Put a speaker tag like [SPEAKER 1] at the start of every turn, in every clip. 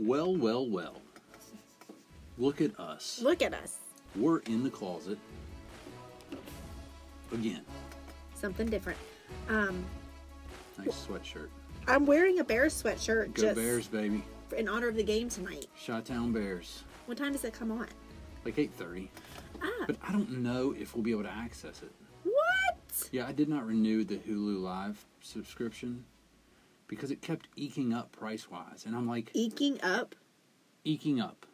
[SPEAKER 1] Well, well, well. Look at us.
[SPEAKER 2] Look at us.
[SPEAKER 1] We're in the closet. Again.
[SPEAKER 2] Something different. Um,
[SPEAKER 1] Nice sweatshirt.
[SPEAKER 2] I'm wearing a Bears sweatshirt
[SPEAKER 1] Go
[SPEAKER 2] just
[SPEAKER 1] Bears, baby.
[SPEAKER 2] in honor of the game tonight.
[SPEAKER 1] Chi-Town Bears.
[SPEAKER 2] What time does it come on?
[SPEAKER 1] Like 8.30.
[SPEAKER 2] Ah,
[SPEAKER 1] But I don't know if we'll be able to access it.
[SPEAKER 2] what?
[SPEAKER 1] Yeah, I did not renew the Hulu Live subscription because it kept eking up price wise. And I'm like,
[SPEAKER 2] Eking up.
[SPEAKER 1] eking up.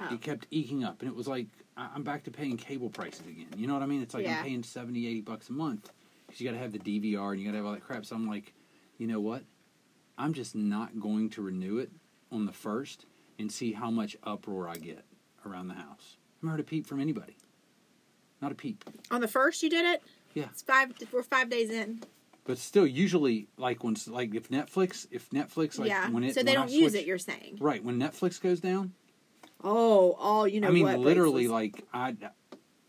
[SPEAKER 2] Oh.
[SPEAKER 1] It kept eking up. And it was like, I- I'm back to paying cable prices again. You know what I mean? It's like
[SPEAKER 2] Yeah.
[SPEAKER 1] I'm paying 70, 80 bucks a month because you got to have the DVR and you got to have all that crap. So I'm like, you know what? I'm just not going to renew it on the first and see how much uproar I get around the house. I haven't heard a peep from anybody. Not a peep.
[SPEAKER 2] On the first, you did it.
[SPEAKER 1] Yeah.
[SPEAKER 2] It's five. We're five days in.
[SPEAKER 1] But still, usually, like when like if Netflix, if Netflix, like
[SPEAKER 2] yeah.
[SPEAKER 1] when it,
[SPEAKER 2] so they don't use it. You're saying.
[SPEAKER 1] right when Netflix goes down.
[SPEAKER 2] Oh, oh, you know
[SPEAKER 1] I mean,
[SPEAKER 2] what?
[SPEAKER 1] literally, like I,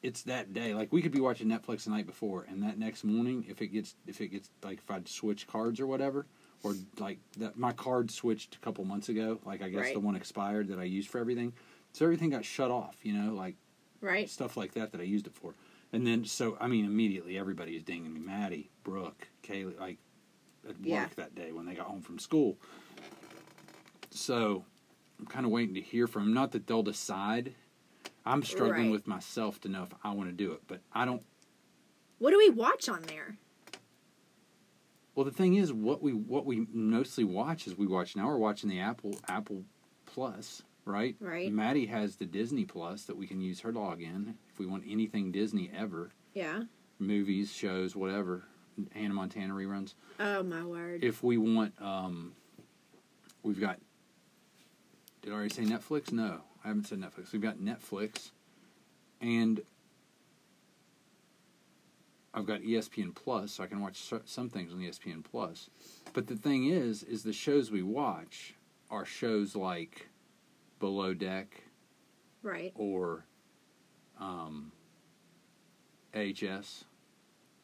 [SPEAKER 1] it's that day. Like we could be watching Netflix the night before, and that next morning, if it gets, if it gets, like if I'd switch cards or whatever, or like that, my card switched a couple months ago. Like I guess
[SPEAKER 2] Right.
[SPEAKER 1] the one expired that I used for everything, so everything got shut off. You know, like
[SPEAKER 2] right.
[SPEAKER 1] stuff like that that I used it for. And then, so I mean, immediately everybody is dinging me. Maddie, Brooke, Kaylee, like at work
[SPEAKER 2] Yeah.
[SPEAKER 1] that day when they got home from school. So I'm kind of waiting to hear from them. Not that they'll decide. I'm struggling
[SPEAKER 2] Right.
[SPEAKER 1] with myself to know if I want to do it, but I don't.
[SPEAKER 2] What do we watch on there?
[SPEAKER 1] Well, the thing is, what we what we mostly watch is we watch now. We're watching the Apple Apple Plus, right?
[SPEAKER 2] Right.
[SPEAKER 1] Maddie has the Disney Plus that we can use her login if we want anything Disney ever.
[SPEAKER 2] Yeah.
[SPEAKER 1] movies, shows, whatever, Hannah Montana reruns.
[SPEAKER 2] Oh my word.
[SPEAKER 1] If we want, um, we've got. Did I already say Netflix? No, I haven't said Netflix. We've got Netflix, and I've got ESPN Plus, so I can watch some things on ESPN Plus. But the thing is, is the shows we watch are shows like Below Deck
[SPEAKER 2] right.
[SPEAKER 1] or um, AHS.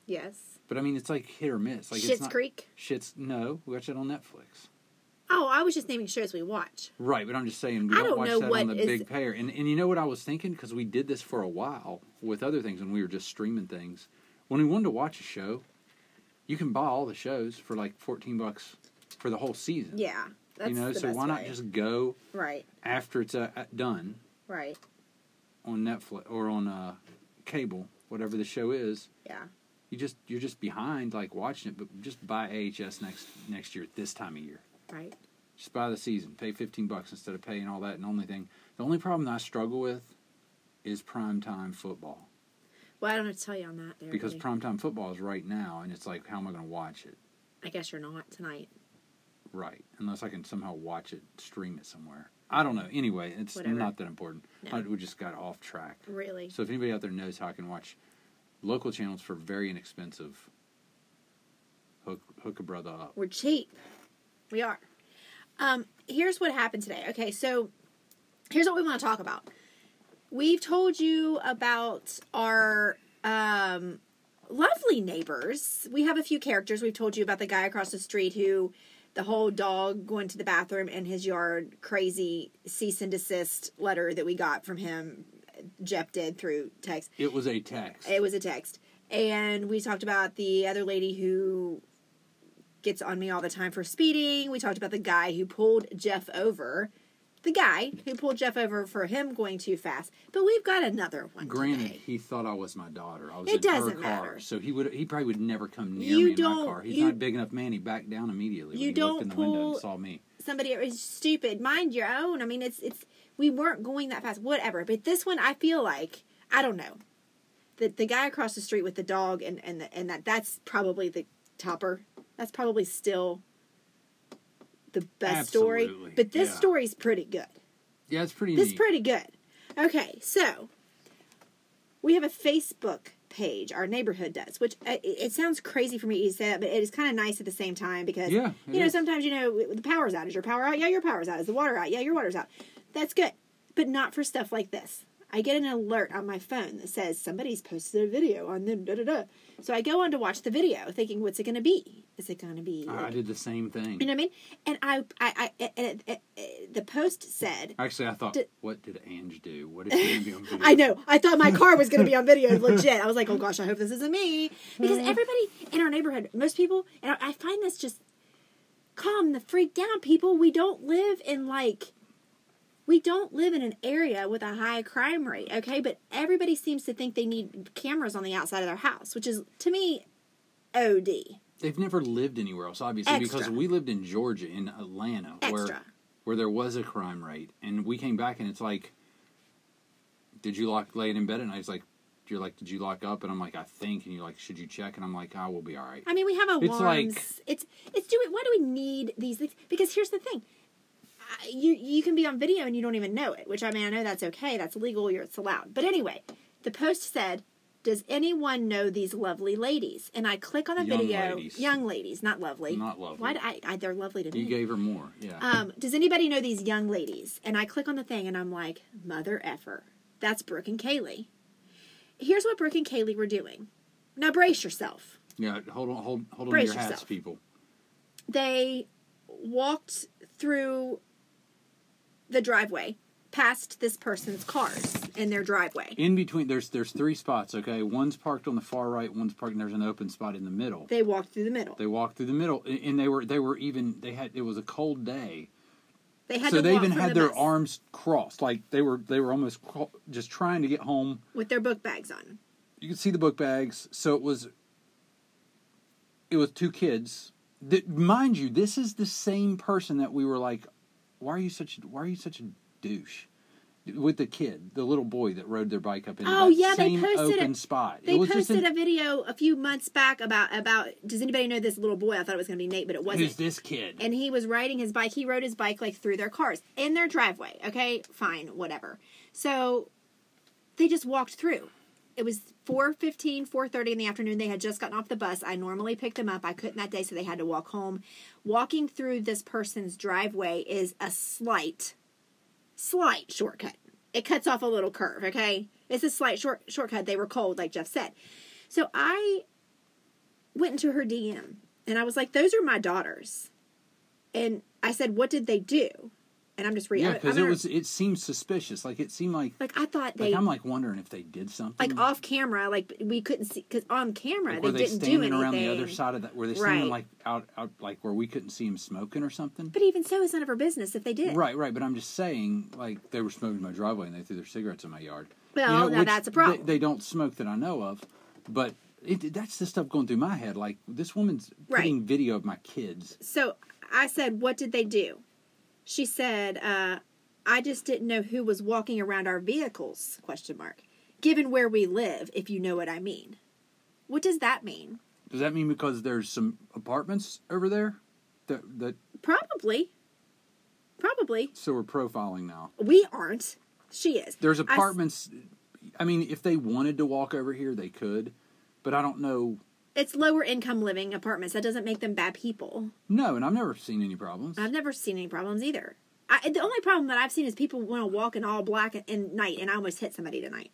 [SPEAKER 2] Yes.
[SPEAKER 1] But I mean, it's like hit or miss. Like it's not,
[SPEAKER 2] Creek.
[SPEAKER 1] Shit's no, we watch it on Netflix.
[SPEAKER 2] Oh, I was just naming shows we watch.
[SPEAKER 1] Right, but I'm just saying we
[SPEAKER 2] I
[SPEAKER 1] don't,
[SPEAKER 2] don't
[SPEAKER 1] watch
[SPEAKER 2] know
[SPEAKER 1] that
[SPEAKER 2] what
[SPEAKER 1] on the
[SPEAKER 2] is-
[SPEAKER 1] big payer. And and you know what I was thinking because we did this for a while with other things when we were just streaming things. When we wanted to watch a show, you can buy all the shows for like 14 bucks for the whole season.
[SPEAKER 2] Yeah. That's
[SPEAKER 1] you know, so why not just go
[SPEAKER 2] Right.
[SPEAKER 1] after it's uh, done
[SPEAKER 2] Right.
[SPEAKER 1] On Netflix or on uh, cable, whatever the show is.
[SPEAKER 2] Yeah.
[SPEAKER 1] You just you're just behind like watching it, but just buy AHS next next year at this time of year.
[SPEAKER 2] Right.
[SPEAKER 1] Just buy the season. Pay fifteen bucks instead of paying all that. And only thing, the only problem that I struggle with is primetime football
[SPEAKER 2] Well, I don't have to tell you on that. There,
[SPEAKER 1] because
[SPEAKER 2] buddy.
[SPEAKER 1] primetime football is right now, and it's like, how am I going to watch it?
[SPEAKER 2] I guess you're not tonight.
[SPEAKER 1] Right, unless I can somehow watch it, stream it somewhere. I don't know. Anyway, it's
[SPEAKER 2] Whatever.
[SPEAKER 1] not that important.
[SPEAKER 2] No.
[SPEAKER 1] I, we just got off track.
[SPEAKER 2] Really.
[SPEAKER 1] So if anybody out there knows how I can watch local channels for very inexpensive, hook hook a brother up.
[SPEAKER 2] We're cheap. We are. Um, here's what happened today. Okay, so here's what we want to talk about. We've told you about our um, lovely neighbors. We have a few characters. We've told you about the guy across the street who the whole dog going to the bathroom in his yard crazy cease and desist letter that we got from him. Jeff did through text.
[SPEAKER 1] It was a text.
[SPEAKER 2] It was a text. And we talked about the other lady who gets on me all the time for speeding. We talked about the guy who pulled Jeff over. The guy who pulled Jeff over for him going too fast. But we've got another one.
[SPEAKER 1] Granted,
[SPEAKER 2] today.
[SPEAKER 1] he thought I was my daughter. I was
[SPEAKER 2] It
[SPEAKER 1] in her
[SPEAKER 2] doesn't
[SPEAKER 1] car,
[SPEAKER 2] matter.
[SPEAKER 1] so he would he probably would never come near
[SPEAKER 2] You
[SPEAKER 1] me in
[SPEAKER 2] don't-
[SPEAKER 1] my car. He's
[SPEAKER 2] you-
[SPEAKER 1] not a big enough man. He backed down immediately
[SPEAKER 2] You
[SPEAKER 1] when he looked
[SPEAKER 2] don't
[SPEAKER 1] in the window and saw me.
[SPEAKER 2] somebody is stupid. Mind your own. I mean, it's it's we weren't going that fast. Whatever. But this one, I feel like I don't know. The the guy across the street with the dog and and the, and that that's probably the topper. That's probably still the best story. But this
[SPEAKER 1] yeah.
[SPEAKER 2] story's pretty good.
[SPEAKER 1] Yeah, it's pretty
[SPEAKER 2] This
[SPEAKER 1] neat.
[SPEAKER 2] pretty good. Okay, so we have a Facebook page. Our neighborhood does, which uh, it, it sounds crazy for me to say that, but it is kind of nice at the same time because
[SPEAKER 1] Yeah,
[SPEAKER 2] you know
[SPEAKER 1] is.
[SPEAKER 2] sometimes you know the power's out. Is your power out? Yeah, your power's out. Is the water out? Yeah, your water's out. That's good, but not for stuff like this. I get an alert on my phone that says somebody's posted a video on them. Da da da. So I go on to watch the video, thinking, "What's it going to be? Is it going to be?"
[SPEAKER 1] I, I did the same thing.
[SPEAKER 2] You know what I mean? And I, I, I, it, it, it, the post said,
[SPEAKER 1] Actually, I thought,
[SPEAKER 2] Did-
[SPEAKER 1] what did Ange do? What if she be on video?
[SPEAKER 2] I know. I thought my car was going to be on video. Legit. I was like, oh gosh, I hope this isn't me. Because mm-hmm. everybody in our neighborhood, most people, and I I find this just calm the freak down. People, we don't live in like, we don't live in an area with a high crime rate, okay? But everybody seems to think they need cameras on the outside of their house, which is to me, OD.
[SPEAKER 1] They've never lived anywhere else, obviously,
[SPEAKER 2] Extra.
[SPEAKER 1] because we lived in Georgia, in Atlanta, where
[SPEAKER 2] Extra.
[SPEAKER 1] where there was a crime rate, and we came back and it's like, did you lock lay it in bed? And I was like, you're like, did you lock up? And I'm like, I think, and you're like, should you check? And I'm like, I will be all right.
[SPEAKER 2] I mean, we have alarms.
[SPEAKER 1] It's like-
[SPEAKER 2] it's it's do it. Why do we need these things? Because here's the thing. You you can be on video and you don't even know it. Which I mean, I know that's okay. That's legal. You're it's allowed. But anyway, the post said, "Does anyone know these lovely ladies?" And I click on the
[SPEAKER 1] Young
[SPEAKER 2] video.
[SPEAKER 1] ladies.
[SPEAKER 2] Young ladies, not lovely.
[SPEAKER 1] Not lovely.
[SPEAKER 2] Why? Do I, I they're lovely to me.
[SPEAKER 1] You gave her more, yeah.
[SPEAKER 2] Um, does anybody know these young ladies? And I click on the thing and I'm like, mother effer. That's Brooke and Kaylee. Here's what Brooke and Kaylee were doing. Now brace yourself.
[SPEAKER 1] yeah, hold on, hold, hold on to
[SPEAKER 2] Brace
[SPEAKER 1] your hats,
[SPEAKER 2] yourself.
[SPEAKER 1] people.
[SPEAKER 2] They walked through the driveway past this person's cars in their driveway.
[SPEAKER 1] In between, there's there's three spots. Okay, one's parked on the far right, one's parked, and there's an open spot in the middle.
[SPEAKER 2] They walked through the middle.
[SPEAKER 1] They walked through the middle, and- they were they were even they had it was a cold day,
[SPEAKER 2] They had
[SPEAKER 1] so they even had
[SPEAKER 2] the
[SPEAKER 1] their
[SPEAKER 2] bus
[SPEAKER 1] arms crossed, like they were they were almost cro- just trying to get home.
[SPEAKER 2] with their book bags on.
[SPEAKER 1] You could see the book bags, so it was it was two kids. Th- mind you, this is the same person that we were like, why are you such why are you such a douche? With the kid, the little boy that rode their bike up into
[SPEAKER 2] Oh,
[SPEAKER 1] that
[SPEAKER 2] yeah, they
[SPEAKER 1] same
[SPEAKER 2] posted
[SPEAKER 1] open
[SPEAKER 2] it.
[SPEAKER 1] spot.
[SPEAKER 2] They
[SPEAKER 1] it was just
[SPEAKER 2] posted
[SPEAKER 1] an,
[SPEAKER 2] a video a few months back about about. Does anybody know this little boy? I thought it was going to be Nate, but it wasn't.
[SPEAKER 1] who's this kid?
[SPEAKER 2] and he was riding his bike. He rode his bike like through their cars in their driveway. Okay, fine, whatever. So they just walked through. It was 4.15, 4.30 in the afternoon. They had just gotten off the bus. I normally picked them up. I couldn't that day, so they had to walk home. Walking through this person's driveway is a slight, slight shortcut. It cuts off a little curve, okay? It's a slight short shortcut. They were cold, like Jeff said. So I went into her DM and I was like, "Those are my daughters." And I said, "What did they do?" And I'm just reading.
[SPEAKER 1] yeah, because it was it seemed suspicious. Like it seemed like
[SPEAKER 2] like I thought they
[SPEAKER 1] like I'm like wondering if they did something.
[SPEAKER 2] like off camera, like we couldn't see because on camera
[SPEAKER 1] Like,
[SPEAKER 2] they
[SPEAKER 1] were they
[SPEAKER 2] didn't do
[SPEAKER 1] standing
[SPEAKER 2] anything.
[SPEAKER 1] around the other side of that? Were they
[SPEAKER 2] Right.
[SPEAKER 1] standing like out, out like where we couldn't see them smoking or something?
[SPEAKER 2] But even so, it's none of our business if they did.
[SPEAKER 1] Right, right. But I'm just saying, like they were smoking in my driveway and they threw their cigarettes in my yard.
[SPEAKER 2] Well, now
[SPEAKER 1] which
[SPEAKER 2] that's a problem.
[SPEAKER 1] They, they don't smoke that I know of, but it, that's the stuff going through my head. Like this woman's
[SPEAKER 2] Right.
[SPEAKER 1] putting video of my kids.
[SPEAKER 2] So I said, "What did they do?" She said, uh, "I just didn't know who was walking around our vehicles?" Question mark. Given where we live, if you know what I mean. What does that mean?
[SPEAKER 1] Does that mean because there's some apartments over there that that
[SPEAKER 2] Probably. Probably.
[SPEAKER 1] so we're profiling now?
[SPEAKER 2] We aren't. She is.
[SPEAKER 1] There's apartments. I mean, if they wanted to walk over here, they could, but I don't know.
[SPEAKER 2] It's lower income living apartments. That doesn't make them bad people.
[SPEAKER 1] No, and I've never seen any problems.
[SPEAKER 2] I've never seen any problems either. I, the only problem that I've seen is people want to walk in all black at in night, and I almost hit somebody tonight.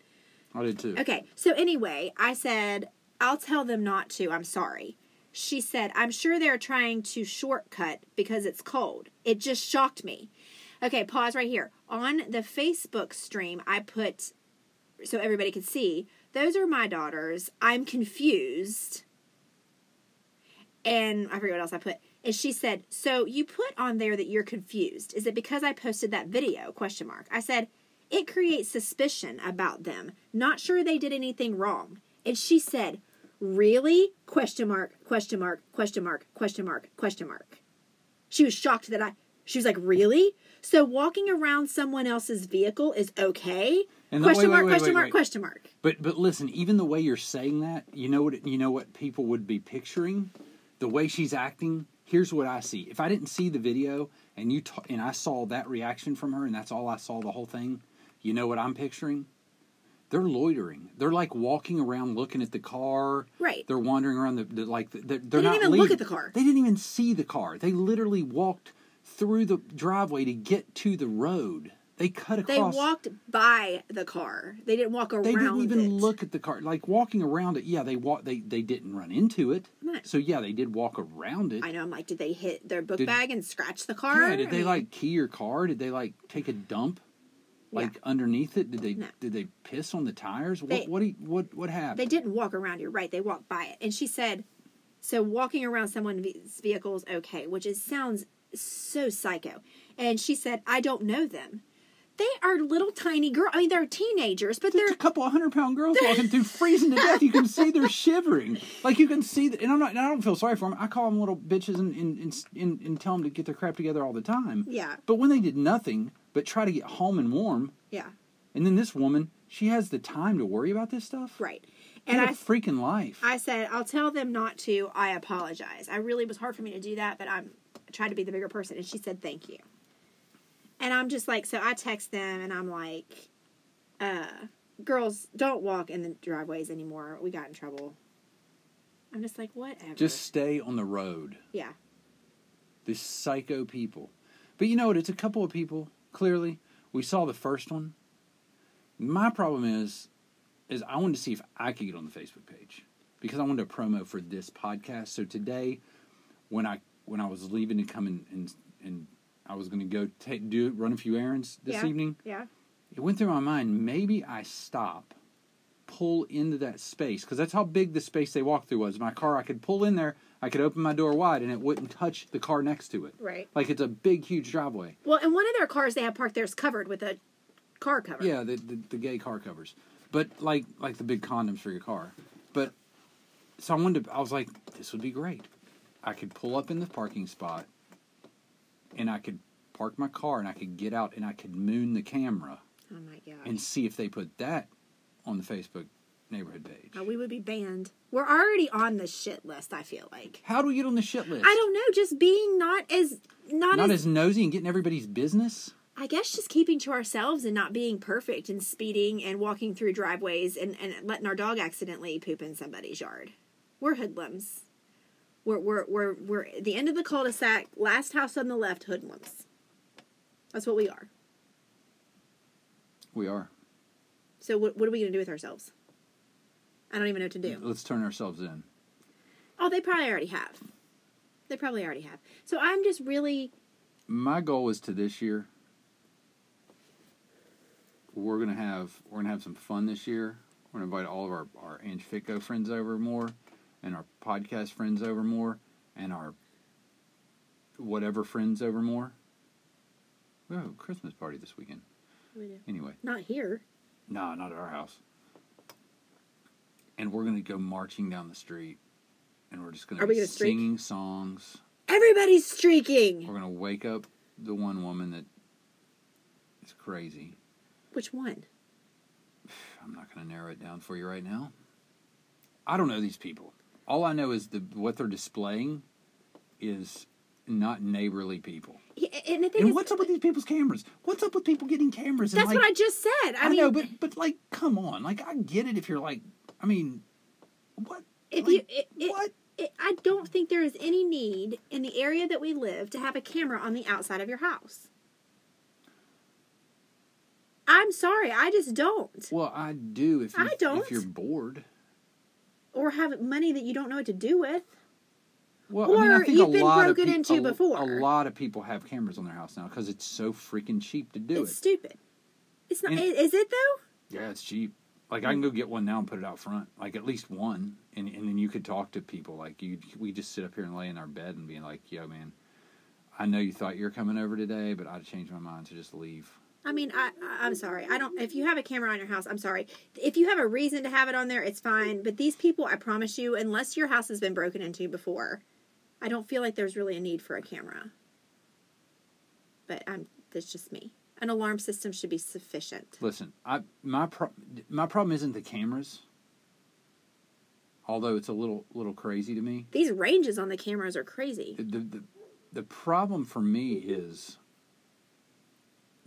[SPEAKER 1] I did too.
[SPEAKER 2] Okay, so anyway, I said, I'll tell them not to. I'm sorry. She said, I'm sure they're trying to shortcut because it's cold. It just shocked me. Okay, pause right here. On the Facebook stream, I put, so everybody could see, those are my daughters. I'm confused. And I forget what else I put. And she said, "So you put on there that you're confused. Is it because I posted that video?" Question mark. I said, "It creates suspicion about them. Not sure they did anything wrong." And she said, "Really?" Question mark. Question mark. Question mark. Question mark. Question mark. She was shocked that I. She was like, "Really?" So walking around someone else's vehicle is okay?
[SPEAKER 1] And the-
[SPEAKER 2] question
[SPEAKER 1] wait,
[SPEAKER 2] mark.
[SPEAKER 1] wait, wait,
[SPEAKER 2] question mark. Question mark.
[SPEAKER 1] But but listen, even the way you're saying that, you know what you know what people would be picturing, the way she's acting. Here's what I see. If I didn't see the video and you ta- and I saw that reaction from her, and that's all I saw the whole thing, you know what I'm picturing? They're loitering. They're like walking around looking at the car.
[SPEAKER 2] Right.
[SPEAKER 1] They're wandering around the, the like. They're, they're
[SPEAKER 2] didn't
[SPEAKER 1] not
[SPEAKER 2] even look at the car.
[SPEAKER 1] They didn't even see the car. They literally walked through the driveway to get to the road. They cut across.
[SPEAKER 2] They walked by the car. They didn't walk around
[SPEAKER 1] They didn't even
[SPEAKER 2] it.
[SPEAKER 1] look at the car. Like walking around it, yeah, they walk. They they didn't run into it. So yeah, they did walk around it.
[SPEAKER 2] I know. I'm like, did they hit their book
[SPEAKER 1] Did-
[SPEAKER 2] bag and scratch the car?
[SPEAKER 1] Yeah, did
[SPEAKER 2] I
[SPEAKER 1] they
[SPEAKER 2] mean,
[SPEAKER 1] like key your car? Did they like take a dump,
[SPEAKER 2] Yeah.
[SPEAKER 1] like underneath it? Did they
[SPEAKER 2] No.
[SPEAKER 1] did they piss on the tires?
[SPEAKER 2] They-
[SPEAKER 1] what what you- what what happened?
[SPEAKER 2] They didn't walk around. You're right. They walked by it. And she said, so walking around someone's vehicle is okay, which is sounds so psycho. And she said, I don't know them. They are little tiny girls. I mean, they're teenagers, but
[SPEAKER 1] There's
[SPEAKER 2] they're
[SPEAKER 1] a couple of hundred pound girls walking through freezing to death. You can see they're shivering. Like you can see that, and I'm not. And I don't feel sorry for them. I call them little bitches and and, and, and tell them to get their crap together all the time.
[SPEAKER 2] yeah,
[SPEAKER 1] But when they did nothing but try to get home and warm,
[SPEAKER 2] yeah,
[SPEAKER 1] and then this woman, she has the time to worry about this stuff.
[SPEAKER 2] right. And I,
[SPEAKER 1] freaking life.
[SPEAKER 2] I said, I'll tell them not to. I apologize. I really was hard for me to do that, but I'm I tried to be the bigger person. And she said, thank you. And I'm just like, so I text them and I'm like, uh, girls, don't walk in the driveways anymore. We got in trouble. I'm just like, whatever.
[SPEAKER 1] Just stay on the road.
[SPEAKER 2] yeah,
[SPEAKER 1] These psycho people. But you know what? It's a couple of people. Clearly, we saw the first one. My problem is, is I wanted to see if I could get on the Facebook page because I wanted a promo for this podcast. So today, when I when I was leaving to come in and and I was going to go take do run a few errands this
[SPEAKER 2] Yeah.
[SPEAKER 1] evening,
[SPEAKER 2] yeah,
[SPEAKER 1] it went through my mind maybe I stop, pull into that space because that's how big the space they walked through was. My car, I could pull in there, I could open my door wide, and it wouldn't touch the car next to it.
[SPEAKER 2] right.
[SPEAKER 1] Like it's a big, huge driveway.
[SPEAKER 2] Well, and one of their cars they have parked there is covered with a car cover.
[SPEAKER 1] Yeah, the, the the gay car covers, but like like the big condoms for your car. But so I wanted to. I was like, this would be great. I could pull up in the parking spot, and I could park my car, and I could get out, and I could moon the camera
[SPEAKER 2] Oh my gosh.
[SPEAKER 1] and see if they put that on the Facebook neighborhood page.
[SPEAKER 2] Oh, we would be banned. We're already on the shit list. I feel like.
[SPEAKER 1] How do we get on the shit list?
[SPEAKER 2] I don't know. Just being not as not,
[SPEAKER 1] Not
[SPEAKER 2] as,
[SPEAKER 1] as nosy and getting everybody's business.
[SPEAKER 2] I guess just keeping to ourselves and not being perfect and speeding and walking through driveways and, and letting our dog accidentally poop in somebody's yard. We're hoodlums. We're we're we're we're at the end of the cul-de-sac, last house on the left, hoodlums. That's what we are.
[SPEAKER 1] We are.
[SPEAKER 2] So what what are we gonna do with ourselves? I don't even know what to do.
[SPEAKER 1] Let's turn ourselves in.
[SPEAKER 2] Oh, they probably already have. They probably already have. So I'm just really
[SPEAKER 1] my goal is to this year we're gonna have we're gonna have some fun this year we're gonna invite all of our our Ange Fitco friends over more and our podcast friends over more and our whatever friends over more we have a christmas party this weekend anyway
[SPEAKER 2] not here.
[SPEAKER 1] nah not at our house and we're gonna go marching down the street and we're just gonna
[SPEAKER 2] Are we
[SPEAKER 1] be
[SPEAKER 2] gonna streak?
[SPEAKER 1] singing songs
[SPEAKER 2] Everybody's streaking.
[SPEAKER 1] we're gonna wake up the one woman that is crazy.
[SPEAKER 2] Which one?
[SPEAKER 1] I'm not gonna narrow it down for you right now. I don't know these people. All I know is the what they're displaying is not neighborly people.
[SPEAKER 2] Yeah, and
[SPEAKER 1] And
[SPEAKER 2] is,
[SPEAKER 1] what's up with these people's cameras? What's up with people getting cameras? And
[SPEAKER 2] That's
[SPEAKER 1] like,
[SPEAKER 2] what I just said. I,
[SPEAKER 1] I,
[SPEAKER 2] mean,
[SPEAKER 1] know, but but like, come on, like I get it if you're like, I mean, what?
[SPEAKER 2] if
[SPEAKER 1] like,
[SPEAKER 2] you, it,
[SPEAKER 1] what?
[SPEAKER 2] it, I don't think there is any need in the area that we live to have a camera on the outside of your house. I'm sorry, I just don't.
[SPEAKER 1] Well, I do if you,
[SPEAKER 2] I don't.
[SPEAKER 1] if you're bored.
[SPEAKER 2] Or have money that you don't know what to do with.
[SPEAKER 1] Well, I mean, I
[SPEAKER 2] Or
[SPEAKER 1] think
[SPEAKER 2] you've been broken
[SPEAKER 1] of
[SPEAKER 2] into
[SPEAKER 1] a,
[SPEAKER 2] before.
[SPEAKER 1] A lot of people have cameras on their house now because it's so freaking cheap to do
[SPEAKER 2] it's
[SPEAKER 1] it.
[SPEAKER 2] stupid. It's not.
[SPEAKER 1] And-
[SPEAKER 2] is it though?
[SPEAKER 1] Yeah, it's cheap. Like I can go get one now and put it out front, like at least one, and and then you could talk to people. Like you, we just sit up here and lay in our bed and being like, "Yo, man, I know you thought you were coming over today, but I changed my mind to just leave."
[SPEAKER 2] I mean, I, I'm sorry. I don't. If you have a camera on your house, I'm sorry. If you have a reason to have it on there, it's fine. But these people, I promise you, unless your house has been broken into before, I don't feel like there's really a need for a camera. But I'm. That's just me. An alarm system should be sufficient.
[SPEAKER 1] Listen, I my pro- my problem isn't the cameras, although it's a little little crazy to me.
[SPEAKER 2] These ranges on the cameras are crazy.
[SPEAKER 1] the, the the problem for me is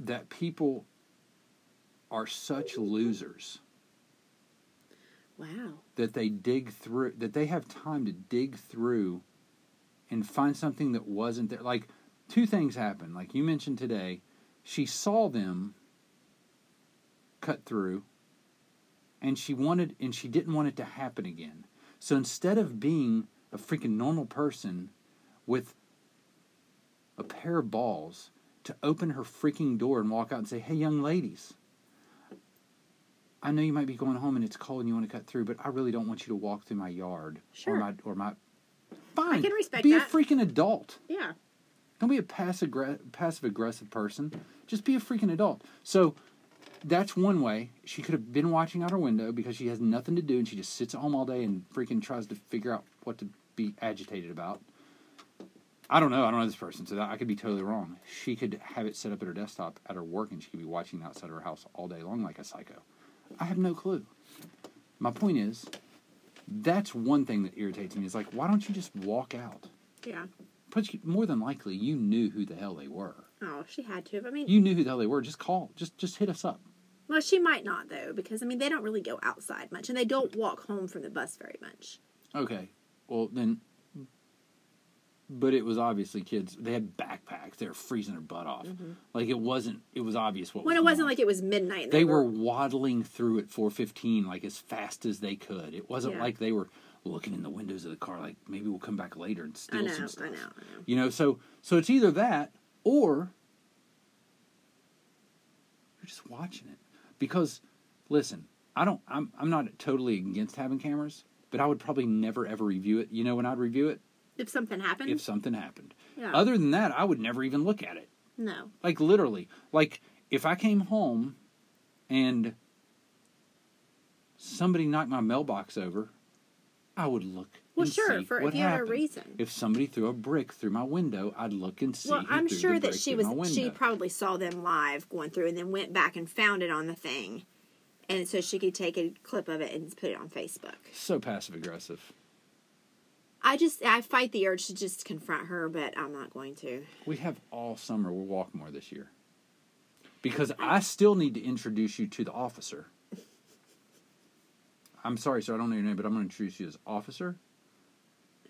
[SPEAKER 1] that people are such losers
[SPEAKER 2] Wow.
[SPEAKER 1] that they dig through that they have time to dig through and find something that wasn't there like two things happen like you mentioned today she saw them cut through, and she wanted and she didn't want it to happen again. So instead of being a freaking normal person with a pair of balls to open her freaking door and walk out and say, "Hey, young ladies." I know you might be going home and it's cold and you want to cut through, but I really don't want you to walk through my yard
[SPEAKER 2] Sure.
[SPEAKER 1] or my or my. Fine, I
[SPEAKER 2] can respect
[SPEAKER 1] be
[SPEAKER 2] that.
[SPEAKER 1] a freaking adult.
[SPEAKER 2] Yeah.
[SPEAKER 1] Don't be a passive passive aggressive person. Just be a freaking adult. So that's one way. She could have been watching out her window because she has nothing to do and she just sits at home all day and freaking tries to figure out what to be agitated about. I don't know. I don't know this person, so that, I could be totally wrong. She could have it set up at her desktop at her work and she could be watching outside of her house all day long like a psycho. I have no clue. My point is, that's one thing that irritates me. Is like, why don't you just walk out?
[SPEAKER 2] Yeah.
[SPEAKER 1] But you, more than likely, you knew who the hell they were.
[SPEAKER 2] Oh, she had to. I mean,
[SPEAKER 1] You knew who the hell they were. Just call. Just just hit us up.
[SPEAKER 2] well, she might not though, because I mean, they don't really go outside much, and they don't walk home from the bus very much.
[SPEAKER 1] Okay. Well then. But it was obviously kids. They had backpacks. They were freezing their butt off. Like it wasn't. It was obvious what.
[SPEAKER 2] Mm-hmm. When
[SPEAKER 1] was
[SPEAKER 2] it wasn't
[SPEAKER 1] on.
[SPEAKER 2] like it was midnight.
[SPEAKER 1] they were waddling through at 4:15 like as fast as they could. It wasn't
[SPEAKER 2] Yeah.
[SPEAKER 1] like they were looking in the windows of the car like maybe we'll come back later and
[SPEAKER 2] I
[SPEAKER 1] steal
[SPEAKER 2] know.
[SPEAKER 1] some
[SPEAKER 2] I
[SPEAKER 1] stuff.
[SPEAKER 2] know. I know.
[SPEAKER 1] You know, so so it's either that or you're just watching it. Because listen, I don't I'm I'm not totally against having cameras, but I would probably never ever review it. You know when I'd review it?
[SPEAKER 2] If something happened.
[SPEAKER 1] If something happened.
[SPEAKER 2] yeah.
[SPEAKER 1] Other than that, I would never even look at it.
[SPEAKER 2] no.
[SPEAKER 1] Like literally. Like if I came home and somebody knocked my mailbox over, I would look.
[SPEAKER 2] Well,
[SPEAKER 1] and
[SPEAKER 2] sure.
[SPEAKER 1] see
[SPEAKER 2] For
[SPEAKER 1] what
[SPEAKER 2] if you had a reason.
[SPEAKER 1] If somebody threw a brick through my window, I'd look and see.
[SPEAKER 2] well, I'm sure that she was. She probably saw them live going through, and then went back and found it on the thing, and so she could take a clip of it and put it on Facebook.
[SPEAKER 1] so passive aggressive.
[SPEAKER 2] I just I fight the urge to just confront her, but I'm not going to.
[SPEAKER 1] We have all summer. We'll walk more this year because I still need to introduce you to the officer. I'm sorry, sir. I don't know your name, but I'm going to introduce you as officer.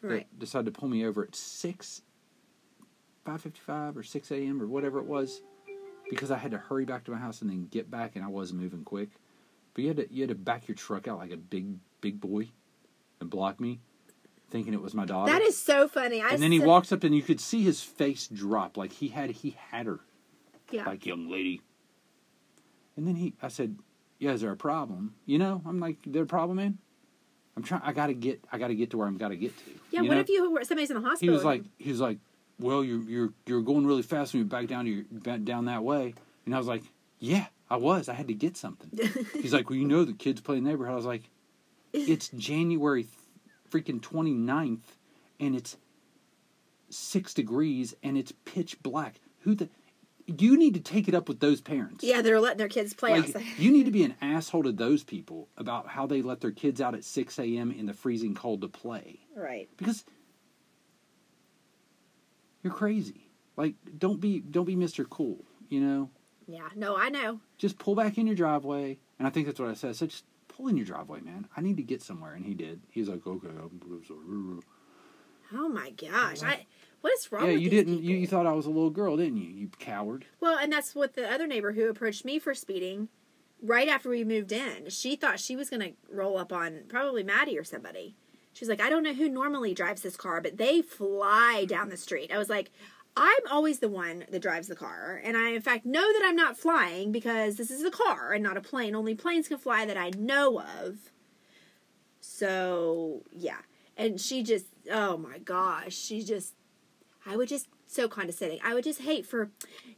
[SPEAKER 2] Right.
[SPEAKER 1] that decided to pull me over at six, five fifty-five or six a.m. or whatever it was, because I had to hurry back to my house and then get back, and I wasn't moving quick. But you had to you had to back your truck out like a big big boy, and block me, thinking it was my daughter.
[SPEAKER 2] That is so funny. I
[SPEAKER 1] and then he
[SPEAKER 2] said-
[SPEAKER 1] walks up and you could see his face drop like he had he had her
[SPEAKER 2] Yeah.
[SPEAKER 1] like young lady. And then he I said, "Yeah, is there a problem?" You know, I'm like, "There a problem, man?" I'm trying. I gotta get. I gotta get to where I'm gotta get to.
[SPEAKER 2] yeah.
[SPEAKER 1] you
[SPEAKER 2] What
[SPEAKER 1] know?
[SPEAKER 2] if you were somebody's in the hospital?
[SPEAKER 1] He was like, he was like, well, you're you're you're going really fast when you're back down to your down that way, and I was like, yeah, I was. I had to get something. He's like, well, you know, the kids play in the neighborhood. I was like, it's January freaking 29th, and it's six degrees, and it's pitch black. Who the? You need to take it up with those parents.
[SPEAKER 2] yeah, they're letting their kids play
[SPEAKER 1] Like,
[SPEAKER 2] outside.
[SPEAKER 1] you need to be an asshole to those people about how they let their kids out at 6 a.m. in the freezing cold to play
[SPEAKER 2] Right.
[SPEAKER 1] because you're crazy. Like don't be don't be Mr. Cool, you know?
[SPEAKER 2] Yeah. No, I know.
[SPEAKER 1] Just pull back in your driveway. And I think that's what I said. Said just pull in your driveway, man. I need to get somewhere and he did. He was like, "Okay, I'm sorry."
[SPEAKER 2] Oh my gosh. I. What is wrong
[SPEAKER 1] Yeah,
[SPEAKER 2] with
[SPEAKER 1] you didn't you, you thought I was a little girl, didn't you? You coward.
[SPEAKER 2] Well, and that's what the other neighbor who approached me for speeding right after we moved in. She thought she was going to roll up on probably Maddie or somebody. She's like, I don't know who normally drives this car, but they fly down the street. I was like, I'm always the one that drives the car. And I, in fact, know that I'm not flying because this is a car and not a plane. Only planes can fly that I know of. So, yeah. And she just, oh my gosh, she just, I would just, so condescending. I would just hate for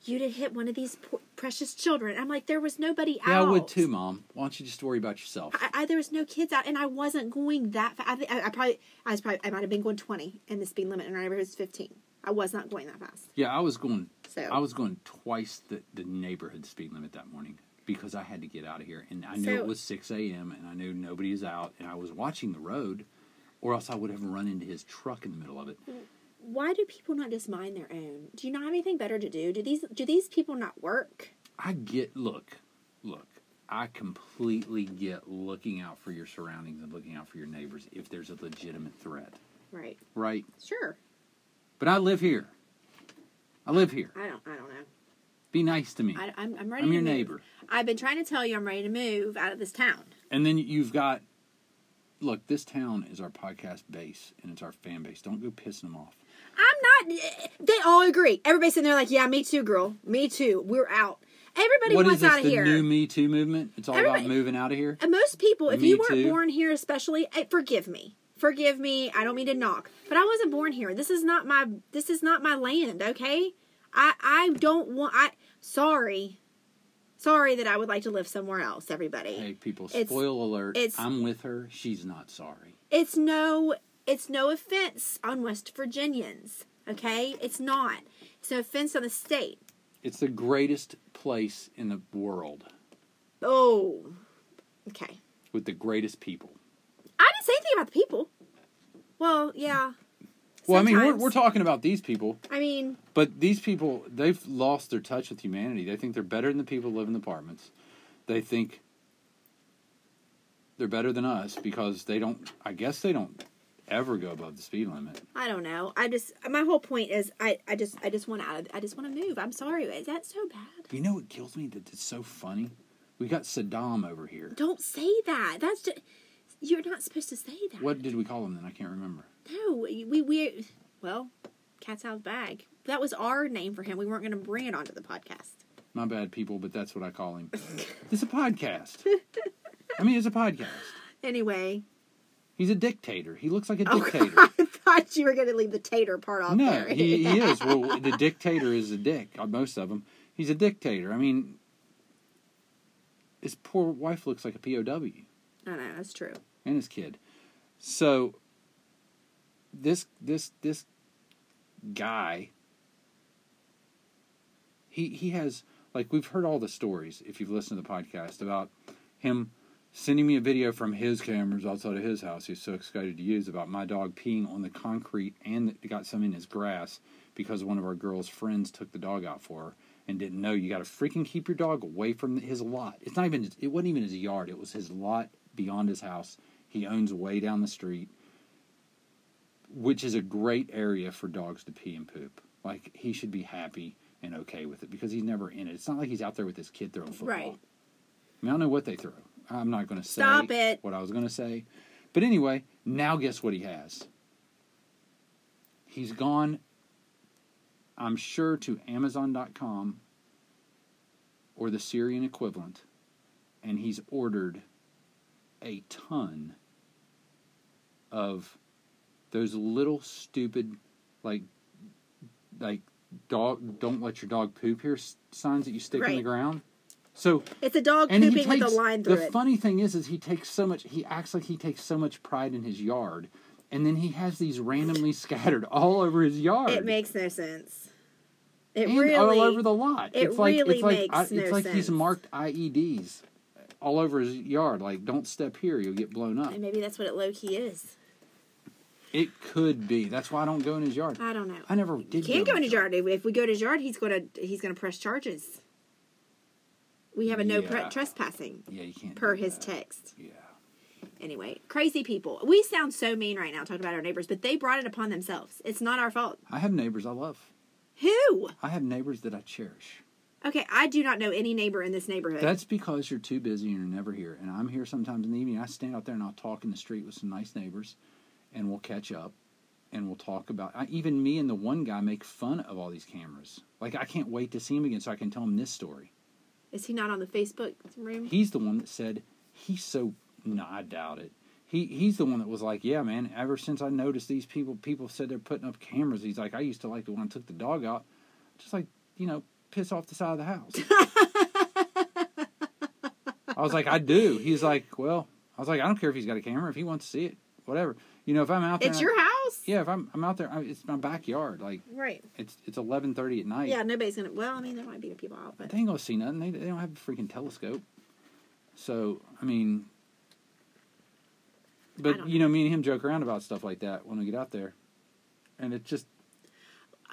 [SPEAKER 2] you to hit one of these poor, precious children. I'm like, there was nobody
[SPEAKER 1] Yeah,
[SPEAKER 2] out.
[SPEAKER 1] I would too, Mom. Why don't you just worry about yourself?
[SPEAKER 2] I, I, there was no kids out, and I wasn't going that fast. I, I, I probably, I was probably, I might have been going 20, in the speed limit in our neighborhood is 15. I was not going that fast.
[SPEAKER 1] yeah, I was going
[SPEAKER 2] So
[SPEAKER 1] I was going twice the, the neighborhood speed limit that morning because I had to get out of here. And I knew
[SPEAKER 2] So-
[SPEAKER 1] it was 6 a.m. and I knew nobody is out. And I was watching the road, or else I would have run into his truck in the middle of it.
[SPEAKER 2] why do people not just mind their own? Do you not have anything better to do? Do these do these people not work?
[SPEAKER 1] I get, look, look, I completely get looking out for your surroundings and looking out for your neighbors if there's a legitimate threat,
[SPEAKER 2] Right.
[SPEAKER 1] right?
[SPEAKER 2] Sure.
[SPEAKER 1] But I live here. I live here.
[SPEAKER 2] I don't. I don't know.
[SPEAKER 1] Be nice to me.
[SPEAKER 2] I, I'm, I'm ready.
[SPEAKER 1] I'm your
[SPEAKER 2] move.
[SPEAKER 1] neighbor.
[SPEAKER 2] I've been trying to tell you I'm ready to move out of this town.
[SPEAKER 1] And then you've got, look, this town is our podcast base and it's our fan base. Don't go pissing them off.
[SPEAKER 2] I'm not. They all agree. Everybody's sitting there like, yeah, me too, girl. Me too. We're out. Everybody
[SPEAKER 1] What is
[SPEAKER 2] wants
[SPEAKER 1] this?
[SPEAKER 2] out of
[SPEAKER 1] The
[SPEAKER 2] here.
[SPEAKER 1] new Me Too movement? It's all
[SPEAKER 2] Everybody-
[SPEAKER 1] about moving out of here.
[SPEAKER 2] And most people, if
[SPEAKER 1] Me
[SPEAKER 2] you weren't
[SPEAKER 1] too.
[SPEAKER 2] born here, especially, eh, forgive me. Forgive me. I don't mean to knock, but I wasn't born here. This is not my. This is not my land. Okay. I I don't want. I sorry. Sorry that I would like to live somewhere else. Everybody.
[SPEAKER 1] Hey, people!
[SPEAKER 2] It's-
[SPEAKER 1] Spoil alert!
[SPEAKER 2] it's-
[SPEAKER 1] I'm with her. She's not sorry.
[SPEAKER 2] It's no. It's no offense on West Virginians. Okay. It's not. It's no offense on the state.
[SPEAKER 1] It's the greatest place in the world
[SPEAKER 2] Oh. Okay.
[SPEAKER 1] with the greatest people.
[SPEAKER 2] I didn't say anything about the people. Well, yeah.
[SPEAKER 1] Well, I mean, we're, we're talking about these people,
[SPEAKER 2] I mean,
[SPEAKER 1] but these people, they've lost their touch with humanity. They think they're better than the people who live in apartments. They think they're better than us because they don't, I guess they don't ever go above the speed limit.
[SPEAKER 2] I don't know. I just my whole point is I I just I just want out of I just want to move. I'm sorry. Is that so bad?
[SPEAKER 1] You know what kills me? That it's so funny. We got Saddam over here.
[SPEAKER 2] Don't say that. That's just you're not supposed to say that.
[SPEAKER 1] What did we call him then? I can't remember.
[SPEAKER 2] No, we we well, cat's out of the bag. That was our name for him. We weren't going to bring it onto the podcast.
[SPEAKER 1] My bad, people, but that's what I call him. it's a podcast. I mean, it's a podcast.
[SPEAKER 2] Anyway,
[SPEAKER 1] He's a dictator. He looks like a
[SPEAKER 2] oh,
[SPEAKER 1] dictator.
[SPEAKER 2] I thought you were going to leave the tater part off
[SPEAKER 1] no,
[SPEAKER 2] there.
[SPEAKER 1] he, he is. Well, the dictator is a dick. uh, Most of them. He's a dictator. I mean, his poor wife looks like a POW,
[SPEAKER 2] I know that's true.
[SPEAKER 1] And his kid. So this this this guy, he he has like we've heard all the stories if you've listened to the podcast about him sending me a video from his cameras outside of his house. He's so excited to use about my dog peeing on the concrete and got some in his grass because one of our girl's friends took the dog out for her and didn't know. You got to freaking keep your dog away from his lot. It's not even it wasn't even his yard. It was his lot beyond his house he owns way down the street which is a great area for dogs to pee and poop like he should be happy and okay with it because he's never in it it's not like he's out there with his kid throwing football
[SPEAKER 2] Right.
[SPEAKER 1] I mean, I don't know what they throw. I'm not going to say
[SPEAKER 2] Stop it.
[SPEAKER 1] what I was going to say. But anyway, now guess what he has? He's gone, I'm sure, to Amazon.com or the Syrian equivalent, and he's ordered a ton of those little stupid, like, like dog don't let your dog poop here signs that you stick in the ground. So
[SPEAKER 2] It's a dog
[SPEAKER 1] and
[SPEAKER 2] pooping
[SPEAKER 1] takes
[SPEAKER 2] with a line
[SPEAKER 1] the
[SPEAKER 2] through it.
[SPEAKER 1] funny thing is is he takes so much he acts like he takes so much pride in his yard and then he has these randomly scattered all over his yard
[SPEAKER 2] It makes no sense. It
[SPEAKER 1] and
[SPEAKER 2] really
[SPEAKER 1] all over the lot
[SPEAKER 2] it
[SPEAKER 1] it's like
[SPEAKER 2] really
[SPEAKER 1] it's like
[SPEAKER 2] makes
[SPEAKER 1] I, it's
[SPEAKER 2] no
[SPEAKER 1] like he's marked ieds all over his yard like don't step here you'll get blown up
[SPEAKER 2] And maybe that's what it low key is.
[SPEAKER 1] It could be that's why i don't go in his yard
[SPEAKER 2] I don't know.
[SPEAKER 1] i never did You
[SPEAKER 2] Can't go in his
[SPEAKER 1] yard.
[SPEAKER 2] yard. If we go to his yard, he's gonna he's gonna press charges. We have a no pre- trespassing
[SPEAKER 1] yeah you can't
[SPEAKER 2] per his
[SPEAKER 1] that.
[SPEAKER 2] text.
[SPEAKER 1] yeah
[SPEAKER 2] Anyway, crazy people. We sound so mean right now talking about our neighbors, but they brought it upon themselves. It's not our fault.
[SPEAKER 1] i have neighbors i love
[SPEAKER 2] Who?
[SPEAKER 1] i have neighbors that i cherish
[SPEAKER 2] Okay, I do not know any neighbor in this neighborhood.
[SPEAKER 1] That's because you're too busy and you're never here. And I'm here sometimes in the evening. I stand out there and I'll talk in the street with some nice neighbors, and we'll catch up, and we'll talk about. I, even me and the one guy make fun of all these cameras. Like I can't wait to see him again so I can tell him this story.
[SPEAKER 2] Is he not on the Facebook room?
[SPEAKER 1] He's the one that said he's so. No, I doubt it. He he's the one that was like, yeah, man. Ever since I noticed these people, people said they're putting up cameras. He's like, I used to like the one I took the dog out, just like you know, piss off the side of the house. I was like, I do. He's like, well, I was like, I don't care if he's got a camera. If he wants to see it, whatever. You know, if I'm out there,
[SPEAKER 2] it's your house.
[SPEAKER 1] yeah. If I'm I'm out there, I, it's my backyard. Like
[SPEAKER 2] Right.
[SPEAKER 1] it's it's eleven thirty at night.
[SPEAKER 2] Yeah, nobody's gonna. Well, I mean, there might be people out, but
[SPEAKER 1] They ain't gonna see nothing. They, they don't have a freaking telescope. So I mean, but you know, me and him joke around about stuff like that when we get out there, and it just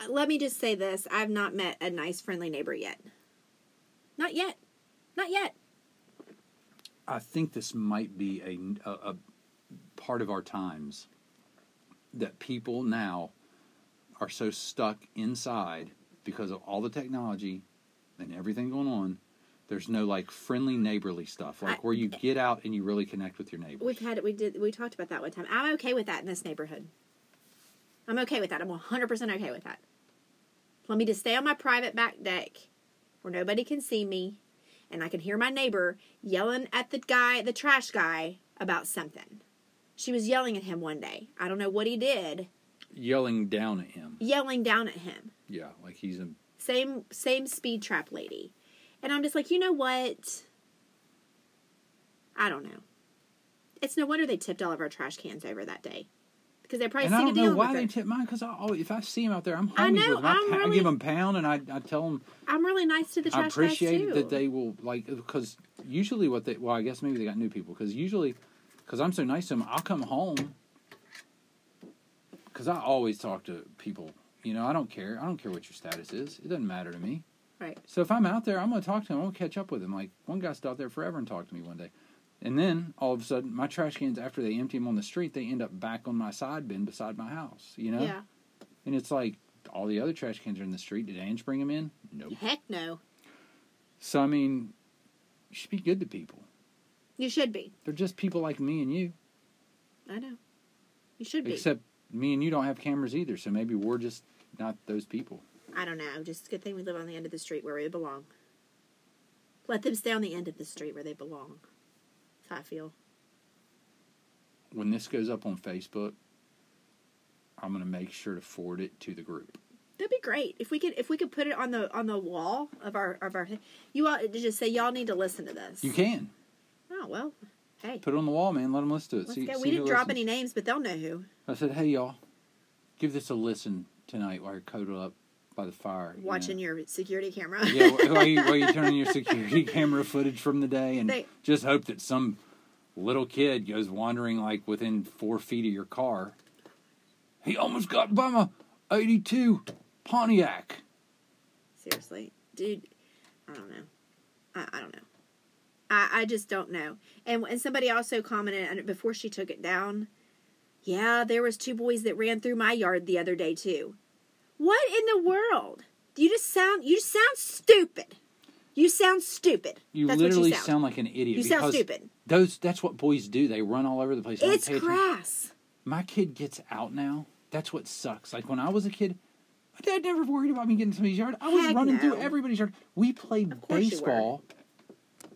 [SPEAKER 2] Uh, let me just say this: I've not met a nice, friendly neighbor yet. Not yet. Not yet.
[SPEAKER 1] I think this might be a, a, a part of our times that people now are so stuck inside because of all the technology and everything going on, there's no like friendly neighborly stuff, like
[SPEAKER 2] I-
[SPEAKER 1] where you get out and you really connect with your neighbors.
[SPEAKER 2] We've had we did we talked about that one time. I'm okay with that in this neighborhood. I'm okay with that. I'm 100 percent okay with that. Let me just stay on my private back deck where nobody can see me, and I can hear my neighbor yelling at the guy, the trash guy, about something. She was yelling at him one day. I don't know what he did.
[SPEAKER 1] Yelling down at him.
[SPEAKER 2] Yelling down at him.
[SPEAKER 1] Yeah, like he's a
[SPEAKER 2] Same same speed trap lady. And I'm just like, you know what? I don't know. It's no wonder they tipped all of our trash cans over that day. Because they're probably
[SPEAKER 1] and I don't know why they tip mine because I always, if I see him out there, I'm homies
[SPEAKER 2] I know,
[SPEAKER 1] with them. I,
[SPEAKER 2] I'm
[SPEAKER 1] pa- I give them pound and I, I tell them
[SPEAKER 2] I'm really nice to the
[SPEAKER 1] I
[SPEAKER 2] trash
[SPEAKER 1] appreciate
[SPEAKER 2] guys too.
[SPEAKER 1] that they will like because usually what they well I guess maybe they got new people because usually because I'm so nice to them I'll come home because I always talk to people you know I don't care I don't care what your status is it doesn't matter to me
[SPEAKER 2] Right.
[SPEAKER 1] so if I'm out there I'm gonna talk to them I'm gonna catch up with them like one guy stood out there forever and talked to me one day and then all of a sudden my trash cans after they empty them on the street they end up back on my side bin beside my house you know
[SPEAKER 2] Yeah.
[SPEAKER 1] and it's like all the other trash cans are in the street did Ange bring them in nope
[SPEAKER 2] Heck no.
[SPEAKER 1] so I mean, you should be good to people.
[SPEAKER 2] You should be.
[SPEAKER 1] They're just people like me and you.
[SPEAKER 2] I know. You should be.
[SPEAKER 1] Except me and you don't have cameras either, so maybe we're just not those people.
[SPEAKER 2] I don't know. Just good thing we live on the end of the street where we belong. Let them stay on the end of the street where they belong. That's how I feel.
[SPEAKER 1] When this goes up on Facebook, I'm gonna make sure to forward it to the group.
[SPEAKER 2] That'd be great if we could if we could put it on the on the wall of our of our you all just say y'all need to listen to this.
[SPEAKER 1] You can
[SPEAKER 2] Oh well, hey,
[SPEAKER 1] put it on the wall, man. Let them listen to it.
[SPEAKER 2] let's
[SPEAKER 1] see,
[SPEAKER 2] go.
[SPEAKER 1] see
[SPEAKER 2] We didn't drop
[SPEAKER 1] listens.
[SPEAKER 2] any names, but they'll know who.
[SPEAKER 1] I said, hey y'all, give this a listen tonight while you're coated up by the fire, you
[SPEAKER 2] Watching
[SPEAKER 1] know.
[SPEAKER 2] your security camera.
[SPEAKER 1] yeah, while you, while you turn on your security camera footage from the day, and
[SPEAKER 2] They-
[SPEAKER 1] just hope that some little kid goes wandering like within four feet of your car. He almost got by my '82 Pontiac.
[SPEAKER 2] Seriously, dude, I don't know. I, I don't know. I, I just don't know. And and somebody also commented on it before she took it down. Yeah, there was two boys that ran through my yard the other day too. What in the world? You just sound you just sound stupid. You sound stupid.
[SPEAKER 1] You
[SPEAKER 2] That's
[SPEAKER 1] literally
[SPEAKER 2] what you sound.
[SPEAKER 1] sound like an idiot.
[SPEAKER 2] You sound stupid.
[SPEAKER 1] Those that's what boys do. They run all over the place.
[SPEAKER 2] It's grass.
[SPEAKER 1] My kid gets out now. That's what sucks. Like when I was a kid, my dad never worried about me getting somebody's yard. I was
[SPEAKER 2] Heck
[SPEAKER 1] running
[SPEAKER 2] no.
[SPEAKER 1] through everybody's yard. We played
[SPEAKER 2] Of you were.
[SPEAKER 1] baseball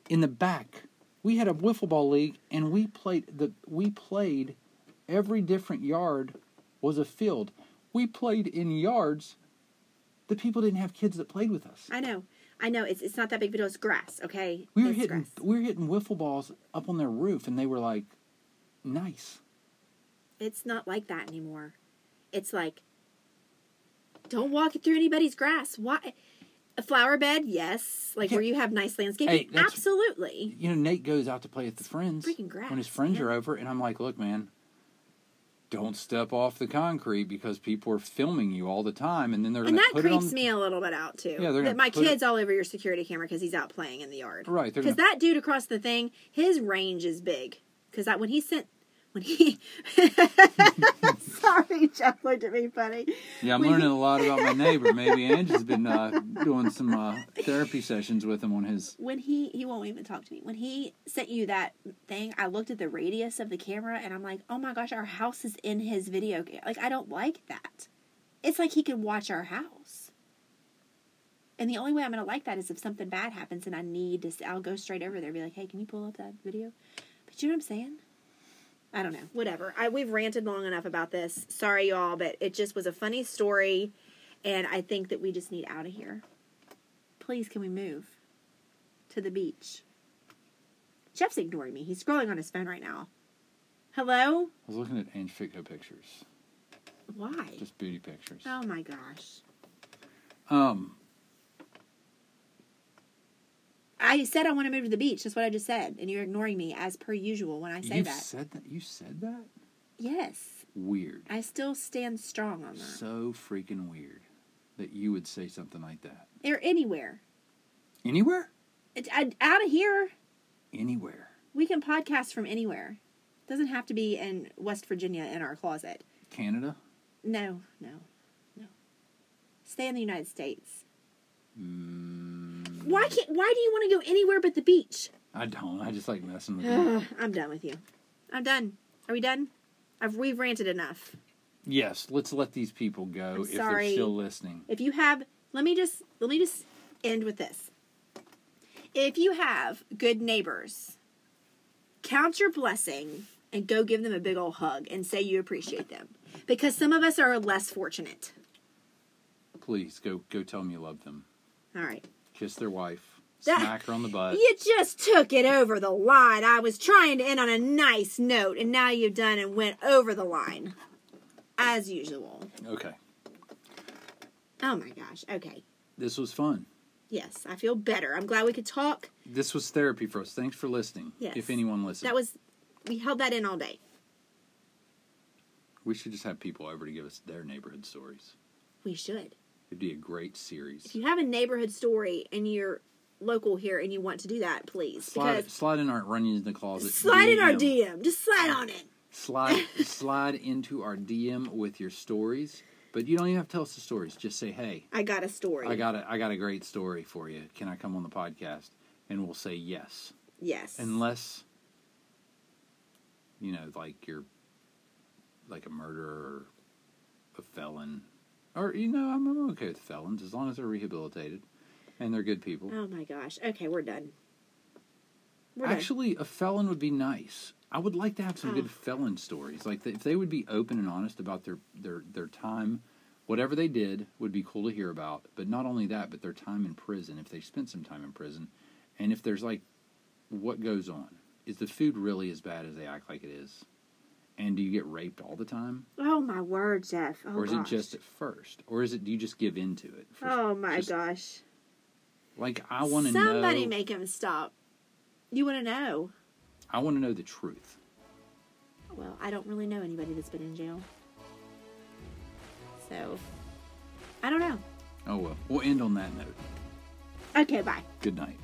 [SPEAKER 1] in the back. We had a wiffle ball league, and we played the we played every different yard was a field. We played in yards. The people didn't have kids that played with us.
[SPEAKER 2] I know. I know. It's it's not that big of a deal. It's grass. Okay.
[SPEAKER 1] We were
[SPEAKER 2] it's
[SPEAKER 1] hitting
[SPEAKER 2] grass.
[SPEAKER 1] we were hitting wiffle balls up on their roof, and they were like, nice.
[SPEAKER 2] It's not like that anymore. It's like, don't walk through anybody's grass. Why? A flower bed, yes. Like
[SPEAKER 1] Yeah.
[SPEAKER 2] where you have nice landscaping,
[SPEAKER 1] Hey,
[SPEAKER 2] absolutely.
[SPEAKER 1] you know, Nate goes out to play with the friends
[SPEAKER 2] Freaking grass,
[SPEAKER 1] when his friends
[SPEAKER 2] yeah.
[SPEAKER 1] are over, and I'm like, look, man, don't step off the concrete because people are filming you all the time, and then they're
[SPEAKER 2] And that creeps
[SPEAKER 1] on.
[SPEAKER 2] me a little bit out too.
[SPEAKER 1] Yeah, they're
[SPEAKER 2] that my
[SPEAKER 1] put it-
[SPEAKER 2] kid's all over your security camera because he's out playing in the yard.
[SPEAKER 1] Right,
[SPEAKER 2] Because
[SPEAKER 1] gonna-
[SPEAKER 2] that dude across the thing, his range is big. Because that when he sent, when he, sorry, Jeff looked at me funny.
[SPEAKER 1] Yeah, I'm
[SPEAKER 2] when
[SPEAKER 1] learning
[SPEAKER 2] he-
[SPEAKER 1] a lot about my neighbor. Maybe Angie's been uh, doing some uh, therapy sessions with him on his.
[SPEAKER 2] when he he won't even talk to me when he sent you that thing i looked at the radius of the camera and i'm like oh my gosh our house is in his video game like i don't like that it's like he could watch our house and the only way i'm going to like that is if something bad happens and i need to i'll go straight over there and be like hey can you pull up that video but you know what i'm saying i don't know whatever I, we've ranted long enough about this sorry y'all but it just was a funny story and i think that we just need out of here please can we move to the beach. Jeff's ignoring me. He's scrolling on his phone right now. Hello?
[SPEAKER 1] I was looking at Ange Fitco pictures,
[SPEAKER 2] Why?
[SPEAKER 1] just beauty pictures.
[SPEAKER 2] Oh my gosh.
[SPEAKER 1] Um,
[SPEAKER 2] I said I want to move to the beach. That's what I just said. And you're ignoring me as per usual when I say
[SPEAKER 1] you
[SPEAKER 2] that.
[SPEAKER 1] said that. You said that.
[SPEAKER 2] yes.
[SPEAKER 1] Weird.
[SPEAKER 2] I still stand strong on that.
[SPEAKER 1] So freaking weird that you would say something like that.
[SPEAKER 2] Or anywhere.
[SPEAKER 1] Anywhere?
[SPEAKER 2] It, I, out of here,
[SPEAKER 1] Anywhere.
[SPEAKER 2] we can podcast from anywhere. Doesn't have to be in West Virginia in our closet.
[SPEAKER 1] Canada?
[SPEAKER 2] No, no, no. Stay in the United States.
[SPEAKER 1] Mm,
[SPEAKER 2] Why can't? Why do you want to go anywhere but the beach?
[SPEAKER 1] I don't. I just like messing with you.
[SPEAKER 2] Ugh, I'm done with you. I'm done. Are we done? I've we've ranted enough.
[SPEAKER 1] Yes, let's let these people go
[SPEAKER 2] I'm
[SPEAKER 1] if they're still listening.
[SPEAKER 2] If you have, let me just let me just end with this. If you have good neighbors, count your blessing and go give them a big old hug and say you appreciate them. Because some of us are less fortunate.
[SPEAKER 1] Please go go tell them you love them.
[SPEAKER 2] All right.
[SPEAKER 1] Kiss their wife.
[SPEAKER 2] That-
[SPEAKER 1] Smack her on the butt.
[SPEAKER 2] You just took it over the line. I was trying to end on a nice note, and now you've done and went over the line. As usual.
[SPEAKER 1] Okay.
[SPEAKER 2] Oh my gosh. Okay.
[SPEAKER 1] This was fun.
[SPEAKER 2] Yes, I feel better. I'm glad we could talk.
[SPEAKER 1] This was therapy for us. Thanks for listening.
[SPEAKER 2] Yes.
[SPEAKER 1] If anyone listened.
[SPEAKER 2] That was, we held that in all day.
[SPEAKER 1] we should just have people over to give us their neighborhood stories.
[SPEAKER 2] We should.
[SPEAKER 1] It'd be a great series.
[SPEAKER 2] If you have a neighborhood story and you're local here and you want to do that, please.
[SPEAKER 1] Slide,
[SPEAKER 2] because
[SPEAKER 1] slide in our run in the closet.
[SPEAKER 2] slide in our
[SPEAKER 1] DM.
[SPEAKER 2] DM. Just slide on it.
[SPEAKER 1] Slide slide into our DM with your stories. But you don't even have to tell us the stories. Just say, "Hey,
[SPEAKER 2] I got a story.
[SPEAKER 1] I got a I got a great story for you. Can I come on the podcast?" And we'll say yes,
[SPEAKER 2] Yes.
[SPEAKER 1] unless you know, like you're like a murderer, or a felon, or you know, I'm, I'm okay with felons as long as they're rehabilitated and they're good people.
[SPEAKER 2] oh my gosh. Okay, we're done. We're done.
[SPEAKER 1] Actually, a felon would be nice. I would like to have some
[SPEAKER 2] Oh.
[SPEAKER 1] good felon stories. Like if they would be open and honest about their their their time, whatever they did would be cool to hear about. But not only that, but their time in prison. If they spent some time in prison, and if there's like, what goes on? Is the food really as bad as they act like it is? And do you get raped all the time,
[SPEAKER 2] Oh my word, Jeff. Oh
[SPEAKER 1] or is
[SPEAKER 2] gosh.
[SPEAKER 1] it just at first, or is it do you just give in to it?
[SPEAKER 2] Oh my
[SPEAKER 1] just-
[SPEAKER 2] gosh.
[SPEAKER 1] Like I want to know.
[SPEAKER 2] Somebody make him stop. You want to know?
[SPEAKER 1] I want to know the truth.
[SPEAKER 2] Well, I don't really know anybody that's been in jail. So, I don't know.
[SPEAKER 1] Oh well, we'll end on that note.
[SPEAKER 2] Okay, bye.
[SPEAKER 1] Good night.